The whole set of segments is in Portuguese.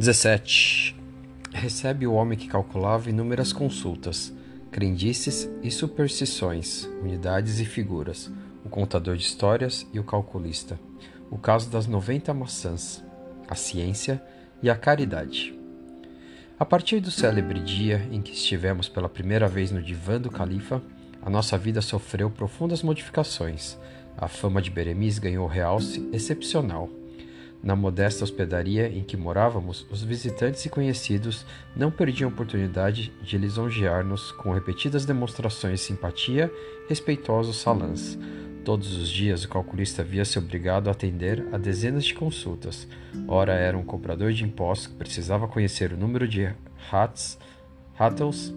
17. Recebe o homem que calculava inúmeras consultas, crendices e superstições, unidades e figuras, o contador de histórias e o calculista, o caso das 90 maçãs, a ciência e a caridade. A partir do célebre dia em que estivemos pela primeira vez no divã do califa, a nossa vida sofreu profundas modificações. A fama de Beremiz ganhou realce excepcional. Na modesta hospedaria em que morávamos, os visitantes e conhecidos não perdiam a oportunidade de lisonjear-nos com repetidas demonstrações de simpatia respeitosos salãs. Todos os dias o calculista via-se obrigado a atender a dezenas de consultas. Ora era um cobrador de impostos que precisava conhecer o número de hats, rattles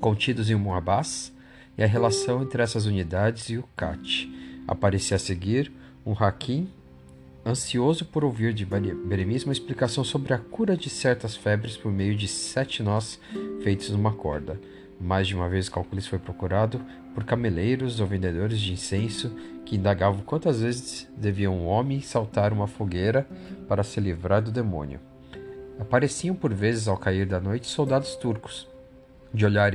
contidos em um abás e a relação entre essas unidades e o CAT. Aparecia a seguir um hakim ansioso por ouvir de Beremis uma explicação sobre a cura de certas febres por meio de sete nós feitos numa corda. Mais de uma vez o calculista foi procurado por cameleiros ou vendedores de incenso que indagavam quantas vezes devia um homem saltar uma fogueira para se livrar do demônio. Apareciam por vezes ao cair da noite soldados turcos, de olhar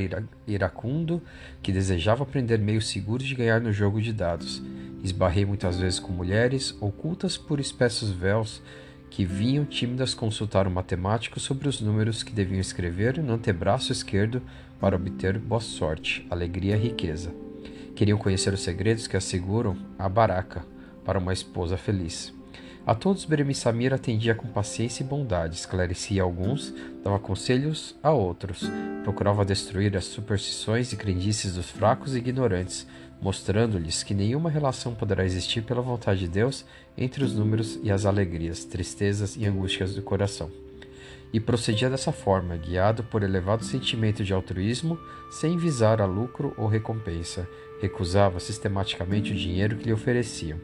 iracundo, que desejava aprender meios seguros de ganhar no jogo de dados. Esbarrei muitas vezes com mulheres, ocultas por espessos véus, que vinham tímidas consultar o matemático sobre os números que deviam escrever no antebraço esquerdo para obter boa sorte, alegria e riqueza. Queriam conhecer os segredos que asseguram a baraca para uma esposa feliz. A todos Beremi Samir atendia com paciência e bondade, esclarecia alguns, dava conselhos a outros, procurava destruir as superstições e crendices dos fracos e ignorantes, mostrando-lhes que nenhuma relação poderá existir pela vontade de Deus entre os números e as alegrias, tristezas e angústias do coração. E procedia dessa forma, guiado por elevado sentimento de altruísmo, sem visar a lucro ou recompensa, recusava sistematicamente o dinheiro que lhe ofereciam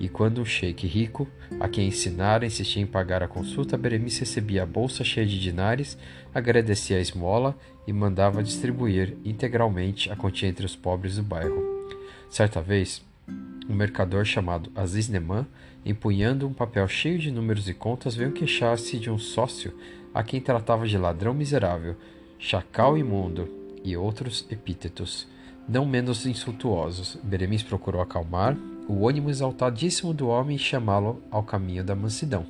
e quando um sheik rico, a quem ensinara, insistia em pagar a consulta, Beremice recebia a bolsa cheia de dinares, agradecia a esmola e mandava distribuir integralmente a quantia entre os pobres do bairro. Certa vez, um mercador chamado Aziz Neman, empunhando um papel cheio de números e contas, veio queixar-se de um sócio a quem tratava de ladrão miserável, chacal imundo e outros epítetos, não menos insultuosos. Beremice procurou acalmar o ânimo exaltadíssimo do homem e chamá-lo ao caminho da mansidão.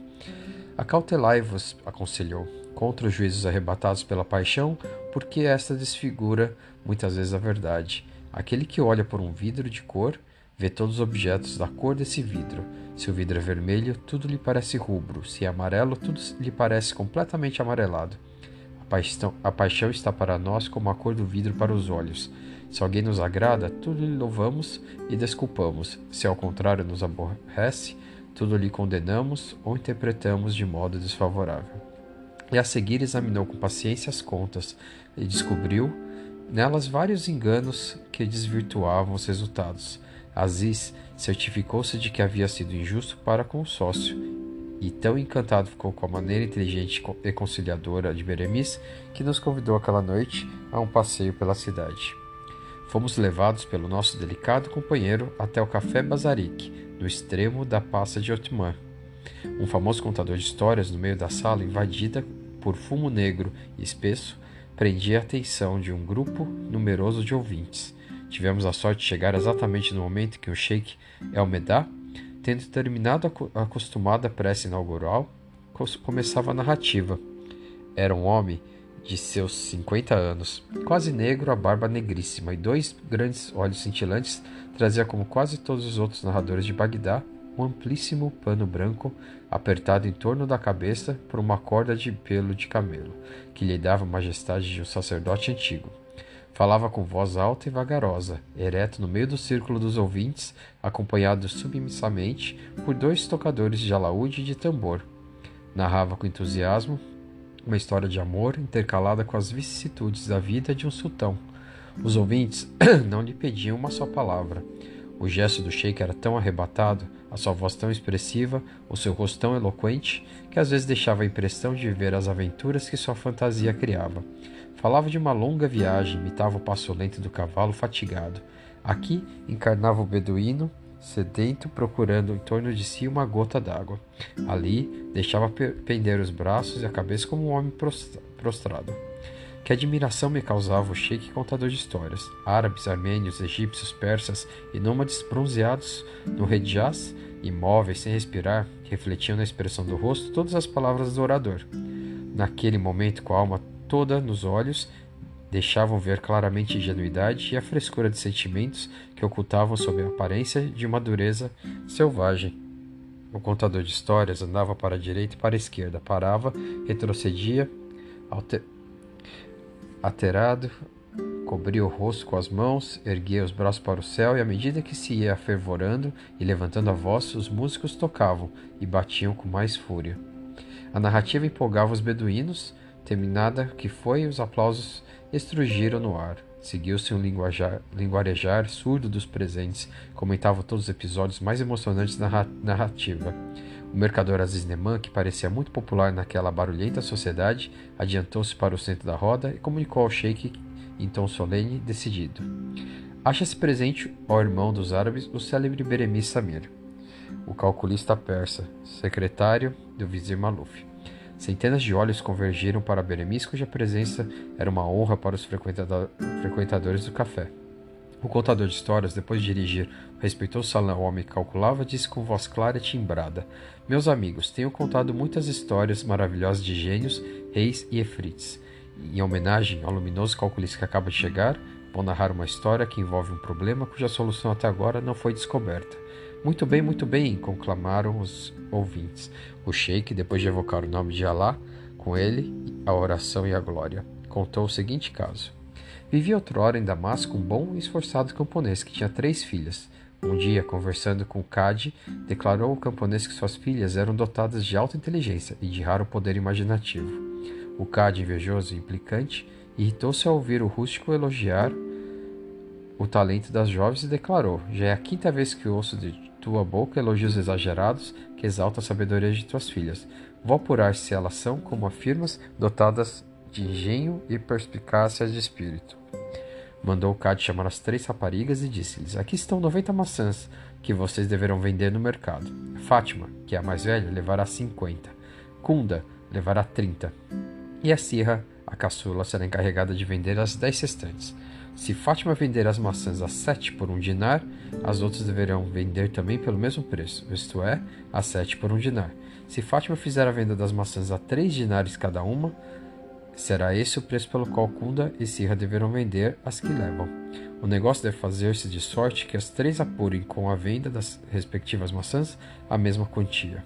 Acautelai-vos, aconselhou, contra os juízos arrebatados pela paixão, porque esta desfigura muitas vezes a verdade. Aquele que olha por um vidro de cor vê todos os objetos da cor desse vidro. Se o vidro é vermelho, tudo lhe parece rubro, se é amarelo, tudo lhe parece completamente amarelado. A paixão, a paixão está para nós como a cor do vidro para os olhos. Se alguém nos agrada, tudo lhe louvamos e desculpamos. Se ao contrário nos aborrece, tudo lhe condenamos ou interpretamos de modo desfavorável. E a seguir examinou com paciência as contas e descobriu nelas vários enganos que desvirtuavam os resultados. Aziz certificou-se de que havia sido injusto para com o sócio, e tão encantado ficou com a maneira inteligente e conciliadora de Beremis que nos convidou aquela noite a um passeio pela cidade. Fomos levados pelo nosso delicado companheiro até o Café Bazarik, no extremo da Passa de Otman. Um famoso contador de histórias no meio da sala, invadida por fumo negro e espesso, prendia a atenção de um grupo numeroso de ouvintes. Tivemos a sorte de chegar exatamente no momento que o Sheikh El Medá, tendo terminado a acostumada prece inaugural, começava a narrativa. Era um homem de seus 50 anos, quase negro, a barba negríssima e dois grandes olhos cintilantes, trazia, como quase todos os outros narradores de Bagdá, um amplíssimo pano branco apertado em torno da cabeça por uma corda de pelo de camelo, que lhe dava a majestade de um sacerdote antigo. Falava com voz alta e vagarosa, ereto no meio do círculo dos ouvintes, acompanhado submissamente por dois tocadores de alaúde e de tambor. Narrava com entusiasmo uma história de amor intercalada com as vicissitudes da vida de um sultão. Os ouvintes não lhe pediam uma só palavra. O gesto do sheik era tão arrebatado, a sua voz tão expressiva, o seu rosto tão eloquente, que às vezes deixava a impressão de viver as aventuras que sua fantasia criava. Falava de uma longa viagem, imitava o passo lento do cavalo fatigado. Aqui encarnava o beduíno sedento, procurando em torno de si uma gota d'água. Ali, deixava pender os braços e a cabeça como um homem prostrado. Que admiração me causava o sheik contador de histórias. Árabes, armênios, egípcios, persas e nômades bronzeados no redjaz, imóveis, sem respirar, refletiam na expressão do rosto todas as palavras do orador. Naquele momento, com a alma toda nos olhos, deixavam ver claramente a ingenuidade e a frescura de sentimentos que ocultavam sob a aparência de uma dureza selvagem. O contador de histórias andava para a direita e para a esquerda, parava, retrocedia, alter... alterado, cobria o rosto com as mãos, erguia os braços para o céu e, à medida que se ia fervorando e levantando a voz, os músicos tocavam e batiam com mais fúria. A narrativa empolgava os beduínos, terminada que foi, os aplausos estrugiram no ar. Seguiu-se um linguarejar surdo dos presentes, comentavam todos os episódios mais emocionantes da narrativa. O mercador Aziz Neman, que parecia muito popular naquela barulhenta sociedade, adiantou-se para o centro da roda e comunicou ao sheik em tom solene e decidido. Acha-se presente, ó irmão dos árabes, o célebre Beremi Samir, o calculista persa, secretário do vizir Maluf. Centenas de olhos convergiram para Beremis, cuja presença era uma honra para os frequentadores do café. O contador de histórias, depois de dirigir o respeitoso salão ao homem que calculava, disse com voz clara e timbrada: Meus amigos, tenho contado muitas histórias maravilhosas de gênios, reis e efrites. Em homenagem ao luminoso calculista que acaba de chegar, vou narrar uma história que envolve um problema cuja solução até agora não foi descoberta. Muito bem, muito bem, conclamaram os ouvintes. O sheik, depois de evocar o nome de Alá, com ele, a oração e a glória, contou o seguinte caso. Vivia outrora em Damasco um bom e esforçado camponês que tinha três filhas. Um dia, conversando com o Cade, declarou ao camponês que suas filhas eram dotadas de alta inteligência e de raro poder imaginativo. O Cade, invejoso e implicante, irritou-se ao ouvir o rústico elogiar o talento das jovens e declarou: Já é a quinta vez que ouço de tua boca elogios exagerados que exaltam a sabedoria de tuas filhas. Vou apurar se elas são, como afirmas, dotadas de engenho e perspicácia de espírito. Mandou Cade chamar as três raparigas e disse-lhes: Aqui estão noventa maçãs que vocês deverão vender no mercado. Fátima, que é a mais velha, levará cinquenta. Kunda levará trinta. E a Sirra, a caçula, será encarregada de vender as dez restantes. Se Fátima vender as maçãs a sete por um dinar, as outras deverão vender também pelo mesmo preço, isto é, a sete por um dinar. Se Fátima fizer a venda das maçãs a três dinares cada uma, será esse o preço pelo qual Kunda e Sirra deverão vender as que levam. O negócio deve fazer-se de sorte que as três apurem com a venda das respectivas maçãs a mesma quantia.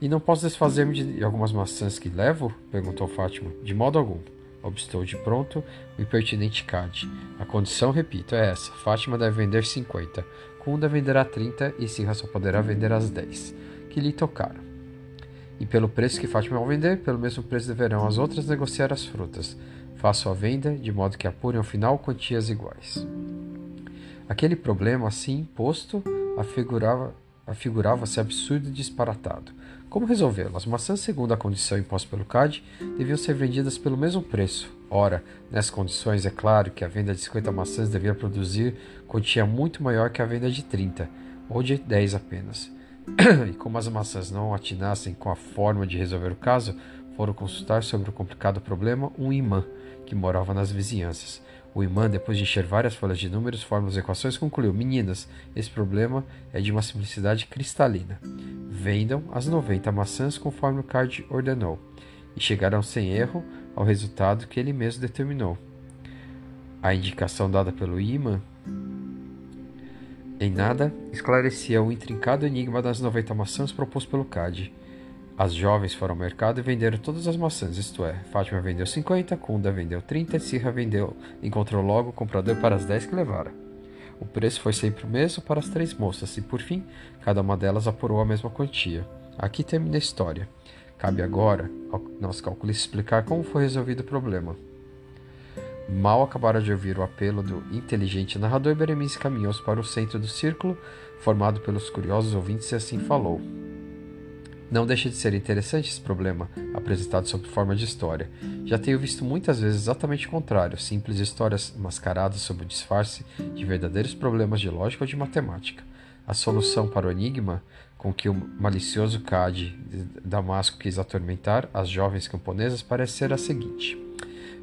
E não posso desfazer-me de algumas maçãs que levo? perguntou Fátima. De modo algum. Obstou de pronto o impertinente Cade. A condição, repito, é essa: Fátima deve vender 50, Kunda venderá 30 e Sirra só poderá vender as 10, que lhe tocaram. E pelo preço que Fátima vai vender, pelo mesmo preço deverão as outras negociar as frutas. Faço a venda, de modo que apurem ao final quantias iguais. Aquele problema, assim posto, afigurava afigurava-se absurdo e disparatado. Como resolvê-lo? As maçãs, segundo a condição imposta pelo CAD, deviam ser vendidas pelo mesmo preço. Ora, nessas condições, é claro que a venda de 50 maçãs devia produzir quantia muito maior que a venda de 30, ou de 10 apenas. e como as maçãs não atinassem com a forma de resolver o caso, foram consultar sobre o complicado problema um imã que morava nas vizinhanças. O imã, depois de encher várias folhas de números, fórmulas e equações, concluiu: Meninas, esse problema é de uma simplicidade cristalina. Vendam as 90 maçãs conforme o card ordenou, e chegarão sem erro ao resultado que ele mesmo determinou. A indicação dada pelo imã em nada esclarecia o intrincado enigma das 90 maçãs proposto pelo CAD. As jovens foram ao mercado e venderam todas as maçãs, isto é, Fátima vendeu 50, Kunda vendeu 30 e Sirra vendeu, encontrou logo o comprador para as 10 que levara. O preço foi sempre o mesmo para as três moças e, por fim, cada uma delas apurou a mesma quantia. Aqui termina a história. Cabe agora ao nosso calculista explicar como foi resolvido o problema. Mal acabaram de ouvir o apelo do inteligente narrador, Beremice caminhou-se para o centro do círculo, formado pelos curiosos ouvintes, e assim falou. Não deixa de ser interessante esse problema, apresentado sob forma de história. Já tenho visto muitas vezes exatamente o contrário, simples histórias mascaradas sob o disfarce de verdadeiros problemas de lógica ou de matemática. A solução para o enigma com que o malicioso Cade de Damasco quis atormentar as jovens camponesas parece ser a seguinte.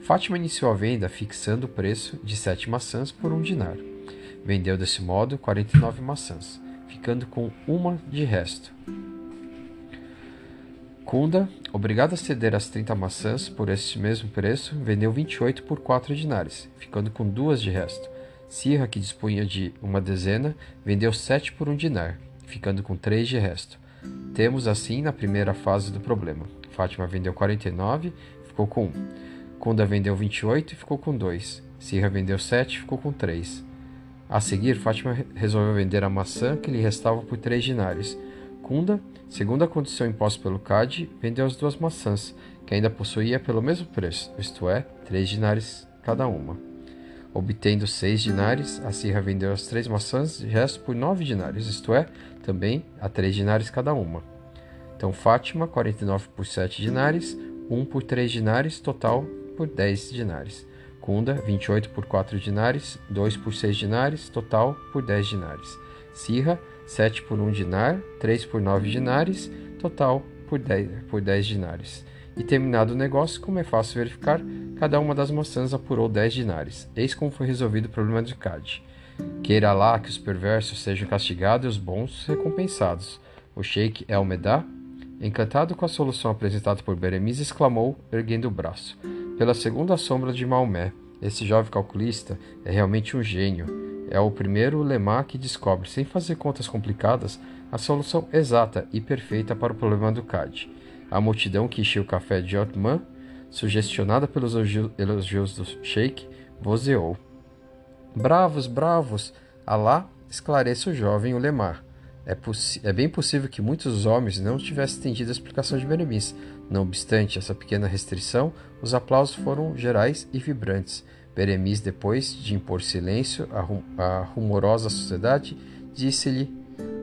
Fátima iniciou a venda fixando o preço de sete maçãs por um dinar. Vendeu desse modo 49 maçãs, ficando com uma de resto. Kunda, obrigado a ceder as 30 maçãs por esse mesmo preço, vendeu 28 por 4 dinares, ficando com duas de resto. Sirra, que dispunha de uma dezena, vendeu 7 por um dinar, ficando com 3 de resto. Temos assim na primeira fase do problema. Fátima vendeu 49, ficou com 1. Kunda vendeu 28 e ficou com 2. Sirra vendeu 7 e ficou com 3. A seguir, Fátima resolveu vender a maçã que lhe restava por 3 dinares. Kunda, segundo a condição imposta pelo CAD, vendeu as duas maçãs, que ainda possuía pelo mesmo preço, isto é, 3 dinares cada uma. Obtendo 6 dinares, a Sirra vendeu as três maçãs de resto por 9 dinares, isto é, também a 3 dinares cada uma. Então, Fátima, 49 por 7 dinares, 1 por 3 dinares, total por 10 dinares. Kunda, 28 por 4 dinares, 2 por 6 dinares, total por 10 dinares. Sirra, 7 por 1 dinar, 3 por 9 dinares, total por 10, por 10 dinares. E terminado o negócio, como é fácil verificar, cada uma das maçãs apurou 10 dinares. Eis como foi resolvido o problema de Cade. Queira lá que os perversos sejam castigados e os bons recompensados. O sheik El-Medá, encantado com a solução apresentada por Beremiz, exclamou, erguendo o braço. Pela segunda sombra de Maomé, esse jovem calculista é realmente um gênio. É o primeiro lemá que descobre, sem fazer contas complicadas, a solução exata e perfeita para o problema do CAD. A multidão que encheu o café de Otman, sugestionada pelos elogios do sheik, vozeou. Bravos, bravos! Alá esclareça o jovem o lemar. É, é, bem possível que muitos homens não tivessem entendido a explicação de Beremiz. Não obstante essa pequena restrição, os aplausos foram gerais e vibrantes. Beremiz, depois de impor silêncio à rumorosa sociedade, disse-lhe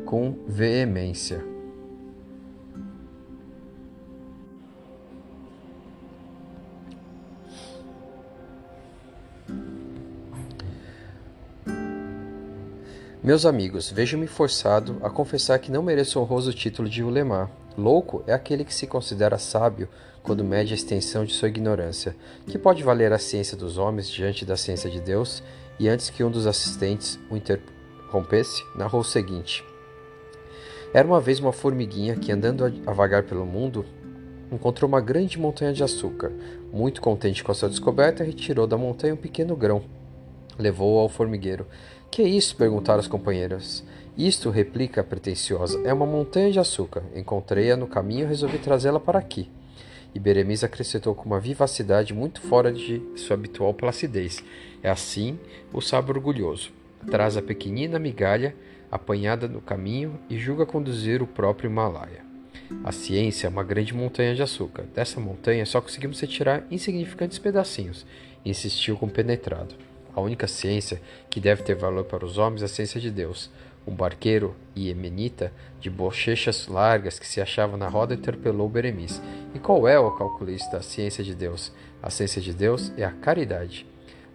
com veemência: Meus amigos, vejo-me forçado a confessar que não mereço o honroso título de ulemá. Louco é aquele que se considera sábio quando mede a extensão de sua ignorância. Que pode valer a ciência dos homens diante da ciência de Deus? E antes que um dos assistentes o interrompesse, narrou o seguinte: Era uma vez uma formiguinha que, andando a vagar pelo mundo, encontrou uma grande montanha de açúcar. Muito contente com a sua descoberta, retirou da montanha um pequeno grão. Levou-o ao formigueiro. Que é isso? perguntaram as companheiras. Isto, replica a pretensiosa, é uma montanha de açúcar. Encontrei-a no caminho e resolvi trazê-la para aqui. E Beremiz acrescentou com uma vivacidade muito fora de sua habitual placidez. É assim o sábio orgulhoso. Traz a pequenina migalha apanhada no caminho e julga conduzir o próprio Himalaia. A ciência é uma grande montanha de açúcar. Dessa montanha só conseguimos retirar insignificantes pedacinhos, insistiu compenetrado. A única ciência que deve ter valor para os homens é a ciência de Deus. Um barqueiro iemenita de bochechas largas que se achava na roda interpelou Beremiz. E qual é, o calculista, a ciência de Deus? A ciência de Deus é a caridade.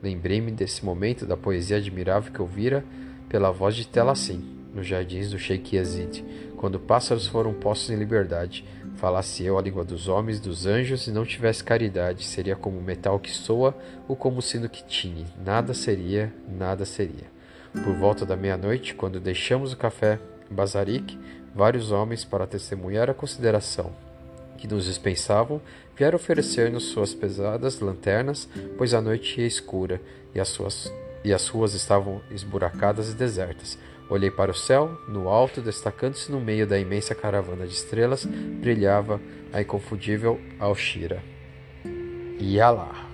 Lembrei-me desse momento da poesia admirável que ouvira pela voz de Telassim, nos jardins do Sheikh Yazid, quando pássaros foram postos em liberdade Falasse eu a língua dos homens, dos anjos, e não tivesse caridade, seria como metal que soa ou como sino que tine. Nada seria, nada seria. Por volta da meia-noite, quando deixamos o café Bazarique, vários homens, para testemunhar a consideração que nos dispensavam, vieram oferecer-nos suas pesadas lanternas, pois a noite ia escura e as, suas, e as ruas estavam esburacadas e desertas. Olhei para o céu, no alto, destacando-se no meio da imensa caravana de estrelas, brilhava a inconfundível Alshira. E Alá.